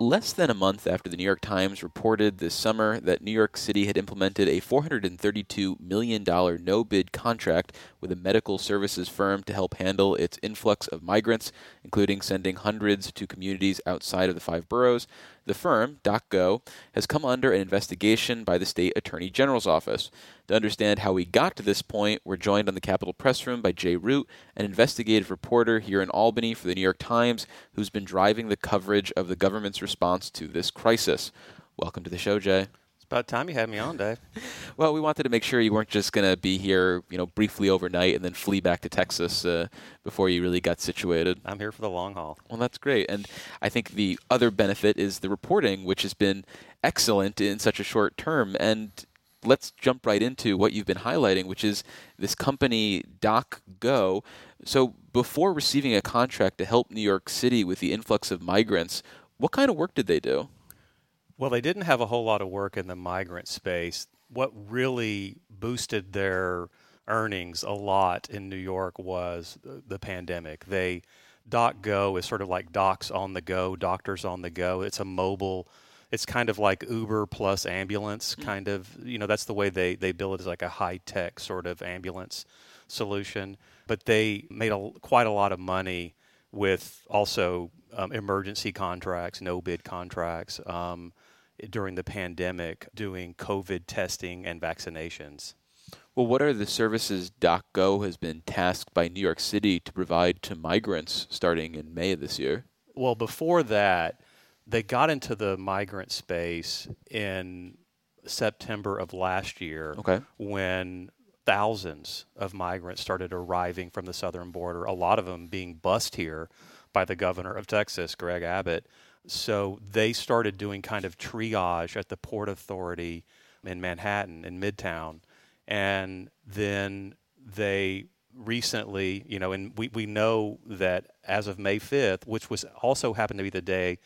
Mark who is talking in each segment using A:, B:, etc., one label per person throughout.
A: less than a month after the New York Times reported this summer that New York City had implemented a $432 million no bid contract with a medical services firm to help handle its influx of migrants, including sending hundreds to communities outside of the five boroughs, the firm, DocGo, has come under an investigation by the state attorney general's office. To understand how we got to this point, we're joined on the Capitol Press Room by Jay Root, an investigative reporter here in Albany for the New York Times, who's been driving the coverage of the government's response to this crisis. Welcome to the show, Jay.
B: About time you had me on, Dave.
A: well, we wanted to make sure you weren't just going to be here, you know, briefly overnight and then flee back to Texas uh, before you really got situated.
B: I'm here for the long haul.
A: Well, that's great. And I think the other benefit is the reporting, which has been excellent in such a short term. And let's jump right into what you've been highlighting, which is this company, DocGo. So, before receiving a contract to help New York City with the influx of migrants, what kind of work did they do?
B: Well, they didn't have a whole lot of work in the migrant space. What really boosted their earnings a lot in New York was the pandemic. They DocGo is sort of like docs on the go, doctors on the go. It's a mobile it's kind of like Uber plus ambulance mm. kind of you know that's the way they they bill it as like a high tech sort of ambulance solution but they made a, quite a lot of money with also um, emergency contracts no bid contracts um, during the pandemic doing COVID testing and vaccinations.
A: Well, what are the services DocGo has been tasked by New York City to provide to migrants starting in May of this year?
B: Well, before that, they got into the migrant space in September of last year
A: okay.
B: when thousands of migrants started arriving from the southern border, a lot of them being bussed here by the governor of Texas, Greg Abbott. So they started doing kind of triage at the Port Authority in Manhattan, in Midtown. And then they recently, you know, and we, we know that as of May 5th, which was also happened to be the day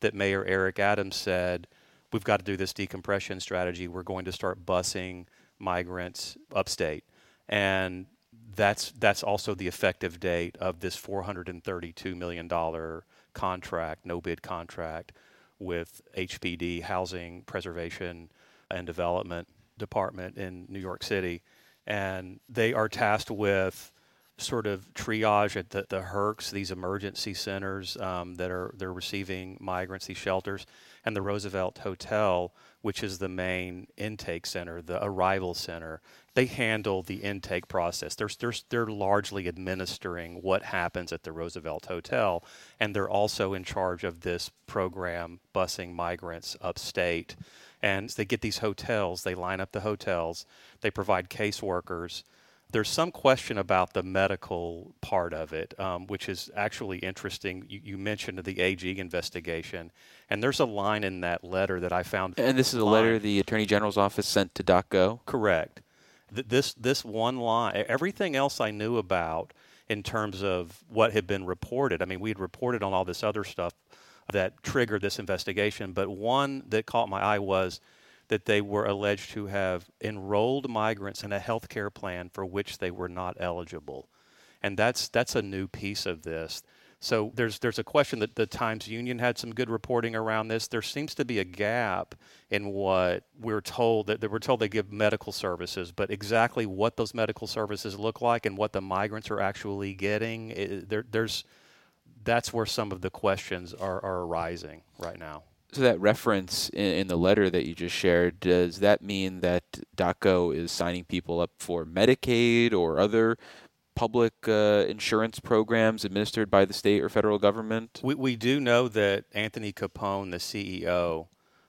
B: that Mayor Eric Adams said, we've got to do this decompression strategy. We're going to start busing migrants upstate. And that's that's also the effective date of this $432 million contract, no bid contract with HPD, Housing Preservation and Development Department in New York City. And they are tasked with sort of triage at the, the HERRCs, these emergency centers um, that are they're receiving migrants, these shelters, and the Roosevelt Hotel, which is the main intake center, the arrival center. They handle the intake process. They're, they're, they're largely administering what happens at the Roosevelt Hotel, and they're also in charge of this program, busing migrants upstate. And they get these hotels, they line up the hotels, they provide caseworkers there's some question about the medical part of it, um, which is actually interesting. You, you, mentioned the AG investigation, and there's a line in that letter that I found.
A: And this is a letter the Attorney General's office sent to DocGo?
B: Correct. Th- this, this one line, everything else I knew about in terms of what had been reported, I mean, we had reported on all this other stuff that triggered this investigation, but one that caught my eye was that they were alleged to have enrolled migrants in a health care plan for which they were not eligible. And that's, that's a new piece of this. So there's, there's a question that the Times Union had some good reporting around this. There seems to be a gap in what we're told that, that we're told they give medical services, but exactly what those medical services look like and what the migrants are actually getting, it, there, there's, that's where some of the questions are, are arising right now.
A: So that reference in, in, the letter that you just shared, does that mean that DocGo is signing people up for Medicaid or other public uh, insurance programs administered by the state or federal government?
B: We, we do know that Anthony Capone, the CEO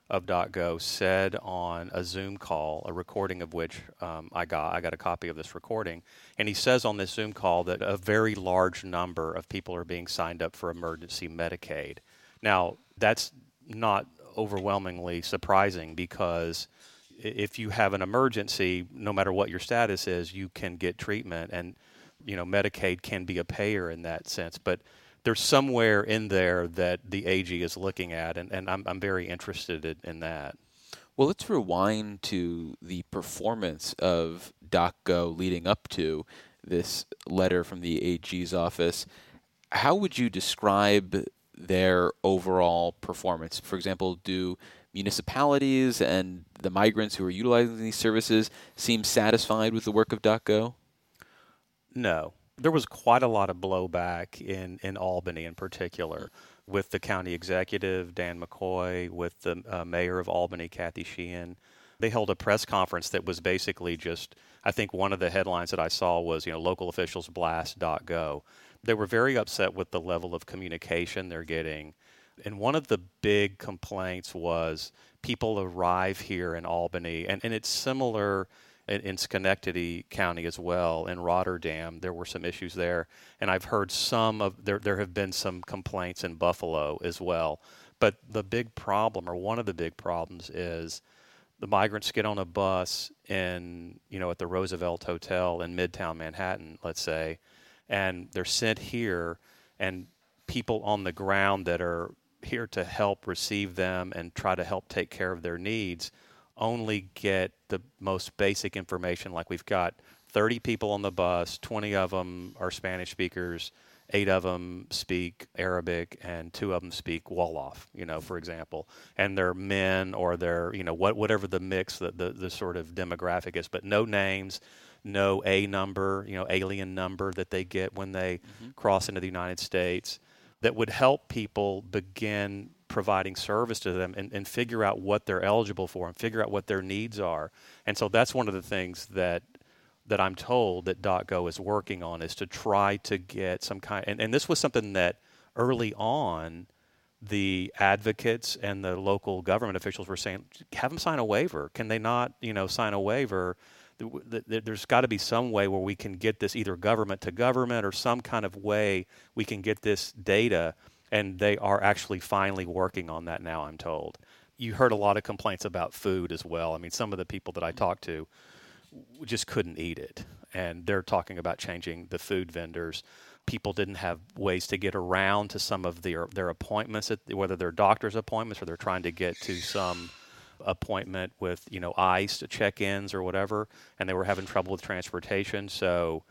B: of DocGo, said on a Zoom call, a recording of which um, I got, I got a copy of this recording, and he says on this Zoom call that a very large number of people are being signed up for emergency Medicaid. Now, that's not overwhelmingly surprising because if you have an emergency, no matter what your status is, you can get treatment, and you know Medicaid can be a payer in that sense. But there's somewhere in there that the AG is looking at, and, and I'm I'm very interested in, that.
A: Well, let's rewind to the performance of DocGo leading up to this letter from the AG's office. How would you describe their overall performance? For example, do municipalities and the migrants who are utilizing these services seem satisfied with the work of DocGo?
B: No. There was quite a lot of blowback in, in Albany in particular with the county executive, Dan McCoy, with the uh, mayor of Albany, Kathy Sheehan. They held a press conference that was basically just, I think one of the headlines that I saw was, you know, local officials blast DocGo. They were very upset with the level of communication they're getting. And one of the big complaints was people arrive here in Albany, and, and it's similar in, in Schenectady County as well. In Rotterdam, there were some issues there, and I've heard some of there. There have been some complaints in Buffalo as well. But the big problem, or one of the big problems, is the migrants get on a bus in you know at the Roosevelt Hotel in Midtown Manhattan, let's say, and they're sent here, and people on the ground that are here to help receive them and try to help take care of their needs only get the most basic information. Like we've got 30 people on the bus, 20 of them are Spanish speakers, eight of them speak Arabic, and two of them speak Wolof, you know, for example. And they're men or they're, you know, what, whatever the mix, the, the, the sort of demographic is, but no names, no A number, you know, alien number that they get when they mm-hmm. cross into the United States that would help people begin providing service to them and, and figure out what they're eligible for and figure out what their needs are. And so that's one of the things that that I'm told that DocGo is working on is to try to get some kind and, and this was something that early on the advocates and the local government officials were saying have them sign a waiver can they not you know sign a waiver there's got to be some way where we can get this either government to government or some kind of way we can get this data and they are actually finally working on that now i'm told. You heard a lot of complaints about food as well. I mean some of the people that i talked to just couldn't eat it and they're talking about changing the food vendors. People didn't have ways to get around to some of their their appointments whether they're doctor's appointments or they're trying to get to some appointment with you know ICE to check-ins or whatever, and they were having trouble with transportation, so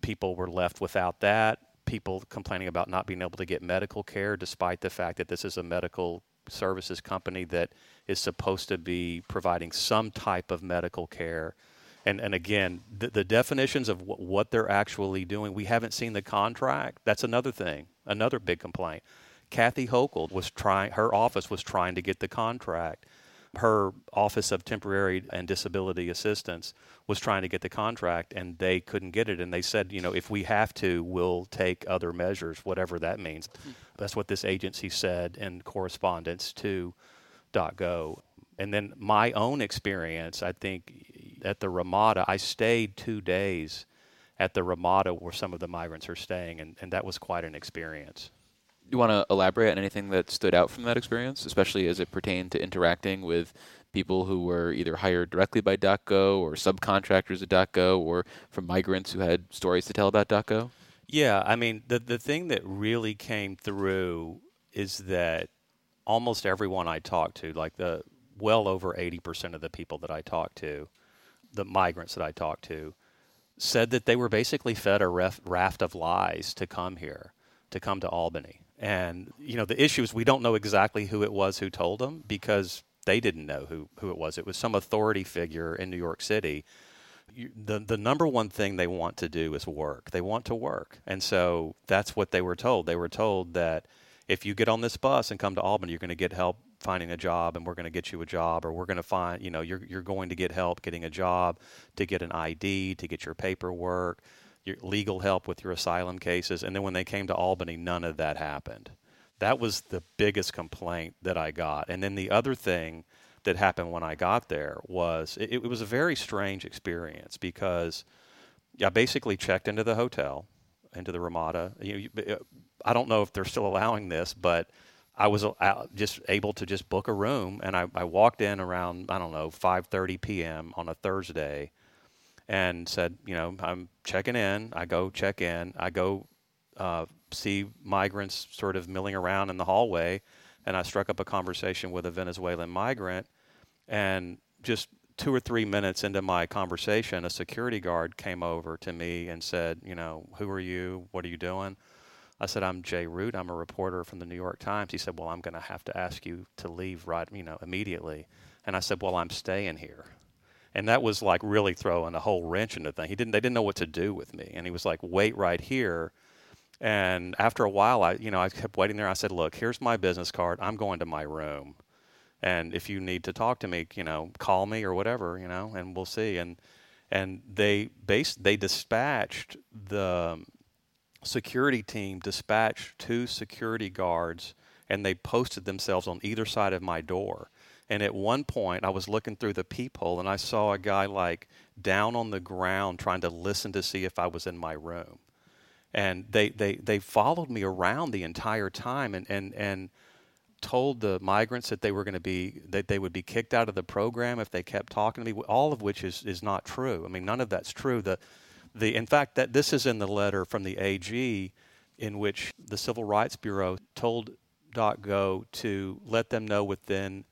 B: people were left without that. People complaining about not being able to get medical care, despite the fact that this is a medical services company that is supposed to be providing some type of medical care. And, and again, the, the definitions of w- what they're actually doing, we haven't seen the contract. That's another thing, another big complaint. Kathy Hochul was trying, her office was trying to get the contract her Office of Temporary and Disability Assistance was trying to get the contract and they couldn't get it. And they said, you know, if we have to, we'll take other measures, whatever that means. That's what this agency said in correspondence to DocGo. And then my own experience, I think at the Ramada, I stayed two days at the Ramada where some of the migrants are staying, and, and that was quite an experience
A: you want to elaborate on anything that stood out from that experience, especially as it pertained to interacting with people who were either hired directly by DocGo or subcontractors at DocGo or from migrants who had stories to tell about DocGo?
B: Yeah, I mean, the, the thing that really came through is that almost everyone I talked to, like the well over 80% of the people that I talked to, the migrants that I talked to, said that they were basically fed a raft of lies to come here, to come to Albany. And you know, the issue is we don't know exactly who it was who told them because they didn't know who, who it was. It was some authority figure in New York City. You, the the number one thing they want to do is work. They want to work, and so that's what they were told. They were told that if you get on this bus and come to Albany, you're going to get help finding a job, and we're going to get you a job, or we're going to find you know you're you're going to get help getting a job, to get an ID, to get your paperwork your legal help with your asylum cases. And then when they came to Albany, none of that happened. That was the biggest complaint that I got. And then the other thing that happened when I got there was it, it was a very strange experience because I basically checked into the hotel, into the Ramada. You, uh, I don't know if they're still allowing this, but I was uh, just able to just book a room, and I, I walked in around I don't know 5:30 p.m. on a Thursday, and said, you know, I'm checking in. I go check in. I go uh, see migrants sort of milling around in the hallway, and I struck up a conversation with a Venezuelan migrant, and just two or three minutes into my conversation, a security guard came over to me and said, you know, who are you? What are you doing? I said, I'm Jay Root. I'm a reporter from the New York Times. He said, Well, I'm going to have to ask you to leave right, you know, immediately. And I said, Well, I'm staying here. And that was like really throwing a whole wrench into thing. He didn't, they didn't know what to do with me. And he was like, Wait right here. And after a while, I, you know, I kept waiting there. I said, Look, here's my business card. I'm going to my room. And if you need to talk to me, you know, call me or whatever, you know, and we'll see. And, and they based, they dispatched the um, security team dispatched two security guards and they posted themselves on either side of my door. And at one point, I was looking through the peephole and I saw a guy like down on the ground trying to listen to see if I was in my room. And they, they, they followed me around the entire time and, and, and told the migrants that they were going to be that they would be kicked out of the program if they kept talking to me. All of which is, is not true. I mean, none of that's true. The the, in fact, that this is in the letter from the AG in which the Civil Rights Bureau told DocGo to let them know within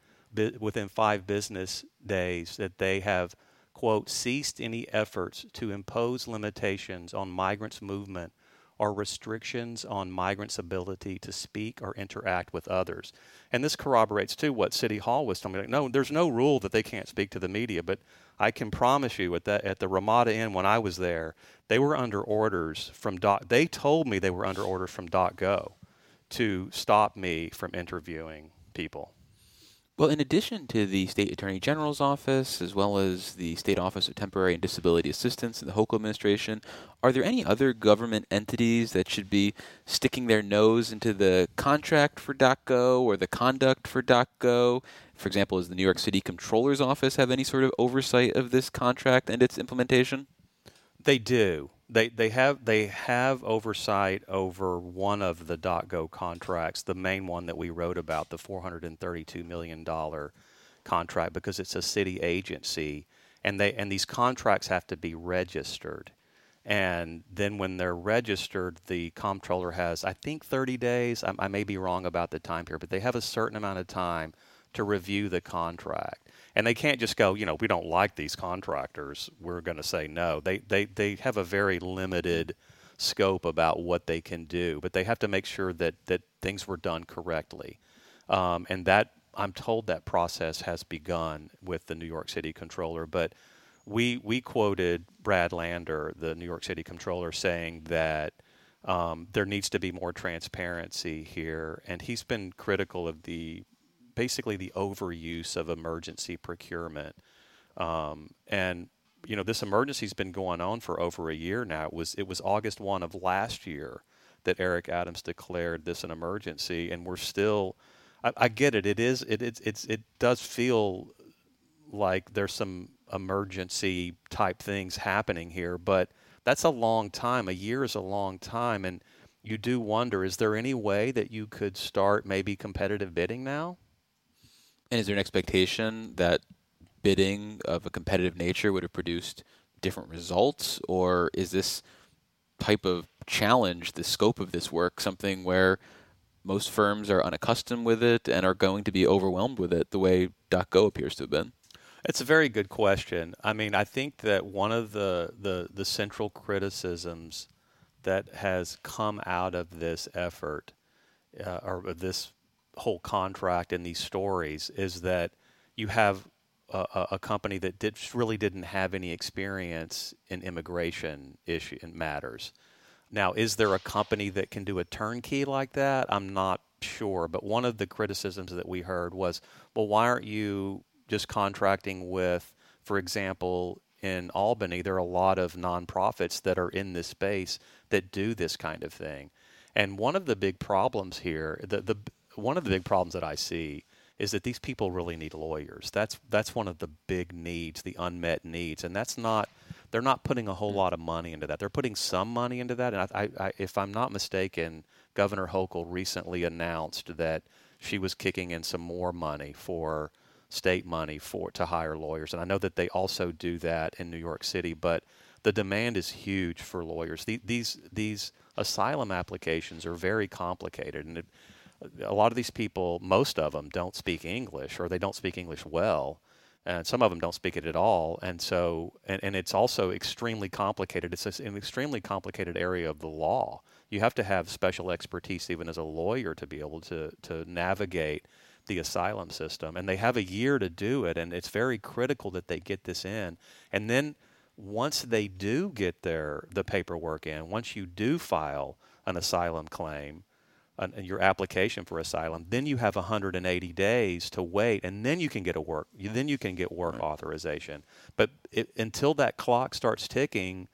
B: within five business days that they have quote ceased any efforts to impose limitations on migrants' movement or restrictions on migrants' ability to speak or interact with others. And this corroborates too what City Hall was telling me. Like, no, there's no rule that they can't speak to the media, but I can promise you at that at the Ramada Inn when I was there, they were under orders from Doc. They told me they were under orders from DocGo to stop me from interviewing people.
A: Well, in addition to the State Attorney General's office, as well as the State Office of Temporary and Disability Assistance and the Hochul administration, are there any other government entities that should be sticking their nose into the contract for DocGo or the conduct for DocGo? For example, does the New York City Comptroller's Office have any sort of oversight of this contract and its implementation?
B: They do. They they have they have oversight over one of the DocGo contracts, the main one that we wrote about, the 432 million dollar contract, because it's a city agency, and they and these contracts have to be registered. And then when they're registered, the comptroller has, I think, 30 days. I, I may be wrong about the time period, but they have a certain amount of time to review the contract. And they can't just go, you know, we don't like these contractors, we're going to say no. They, they, they have a very limited scope about what they can do, but they have to make sure that, that things were done correctly. Um, and that, I'm told that process has begun with the New York City comptroller, but we, we quoted Brad Lander, the New York City comptroller, saying that um, there needs to be more transparency here, and he's been critical of the basically the overuse of emergency procurement. Um, and you know, this emergency's been going on for over a year now. It was it was August one of last year that Eric Adams declared this an emergency, and we're still. I, I get it. It is. It it's, it's it does feel like there's some emergency type things happening here, but that's a long time. A year is a long time, and you do wonder: is there any way that you could start maybe competitive bidding now?
A: And is there an expectation that bidding of a competitive nature would have produced different results, or is this type of challenge, the scope of this work, something where most firms are unaccustomed with it and are going to be overwhelmed with it the way DocGo appears to have been?
B: It's a very good question. I mean, I think that one of the, the, the central criticisms that has come out of this effort uh, or this whole contract and these stories is that you have a, a company that did, really didn't have any experience in immigration issue matters. Now, is there a company that can do a turnkey like that? I'm not sure, but one of the criticisms that we heard was, well, why aren't you just contracting with, for example, in Albany, there are a lot of nonprofits that are in this space that do this kind of thing. And one of the big problems here, the, the one of the big problems that I see is that these people really need lawyers. That's that's one of the big needs, the unmet needs, and that's not. They're not putting a whole mm. lot of money into that. They're putting some money into that, and I, I, I, if I'm not mistaken, Governor Hochul recently announced that she was kicking in some more money for state money for to hire lawyers, and I know that they also do that in New York City, but the demand is huge for lawyers. The, these these asylum applications are very complicated, and it, a lot of these people, most of them, don't speak English or they don't speak English well. And some of them don't speak it at all. And so, and, and it's also extremely complicated. It's an extremely complicated area of the law. you have to have special expertise even as a lawyer to be able to to navigate the asylum system and they have a year to do it and it's very critical that they get this in and then once they do get their the paperwork in once you do file an asylum claim an, your application for asylum then you have 180 days to wait and then you can get a work then you can get work right. authorization. But it, until that clock starts ticking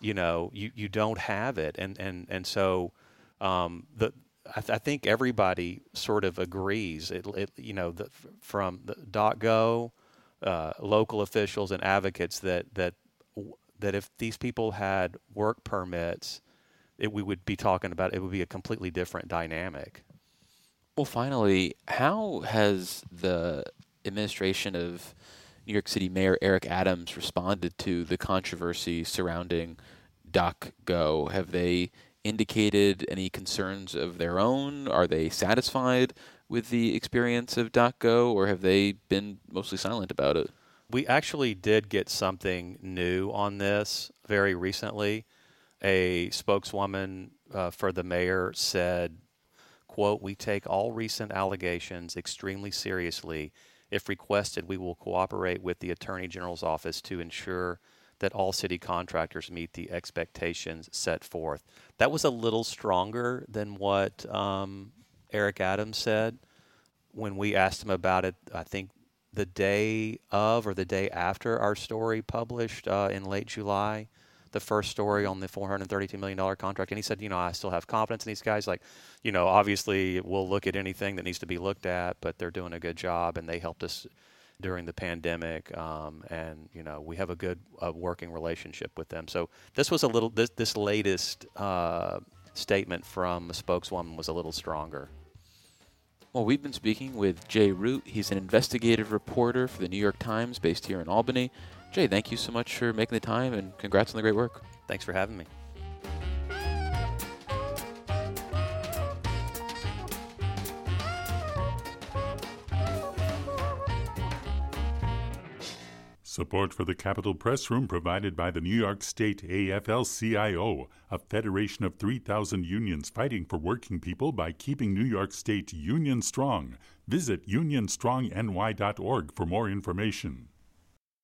B: you know you, you don't have it. And and and so um, the I, th- I, think everybody sort of agrees. It, it you know the, from the. DocGo uh, local officials and advocates that that that if these people had work permits it, we would be talking about it would be a completely different dynamic
A: well finally how has the administration of New York City Mayor Eric Adams responded to the controversy surrounding DocGo? Have they indicated any concerns of their own? Are they satisfied with the experience of DocGo, or have they been mostly silent about it?
B: We actually did get something new on this very recently. A spokeswoman uh, for the mayor said, quote, we take all recent allegations extremely seriously if requested, we will cooperate with the Attorney General's office to ensure that all city contractors meet the expectations set forth. That was a little stronger than what um, Eric Adams said when we asked him about it. I think the day of or the day after our story published uh, in late July the first story on the $432 million contract. And he said, you know, I still have confidence in these guys. Like, you know, obviously we'll look at anything that needs to be looked at, but they're doing a good job and they helped us during the pandemic. Um, and, you know, we have a good uh, working relationship with them. So this was a little, this, this latest uh, statement from the spokeswoman was a little stronger.
A: Well, we've been speaking with Jay Root. He's an investigative reporter for the New York Times based here in Albany. Jay, thank you so much for making the time and congrats on the great work.
B: Thanks for having me.
C: Support for the Capitol Press Room provided by the New York State AFL CIO, a federation of 3,000 unions fighting for working people by keeping New York State union strong. Visit unionstrongny.org for more information.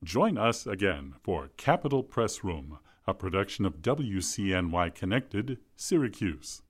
C: Join us again for Capitol Press Room, a production of WCNY Connected, Syracuse.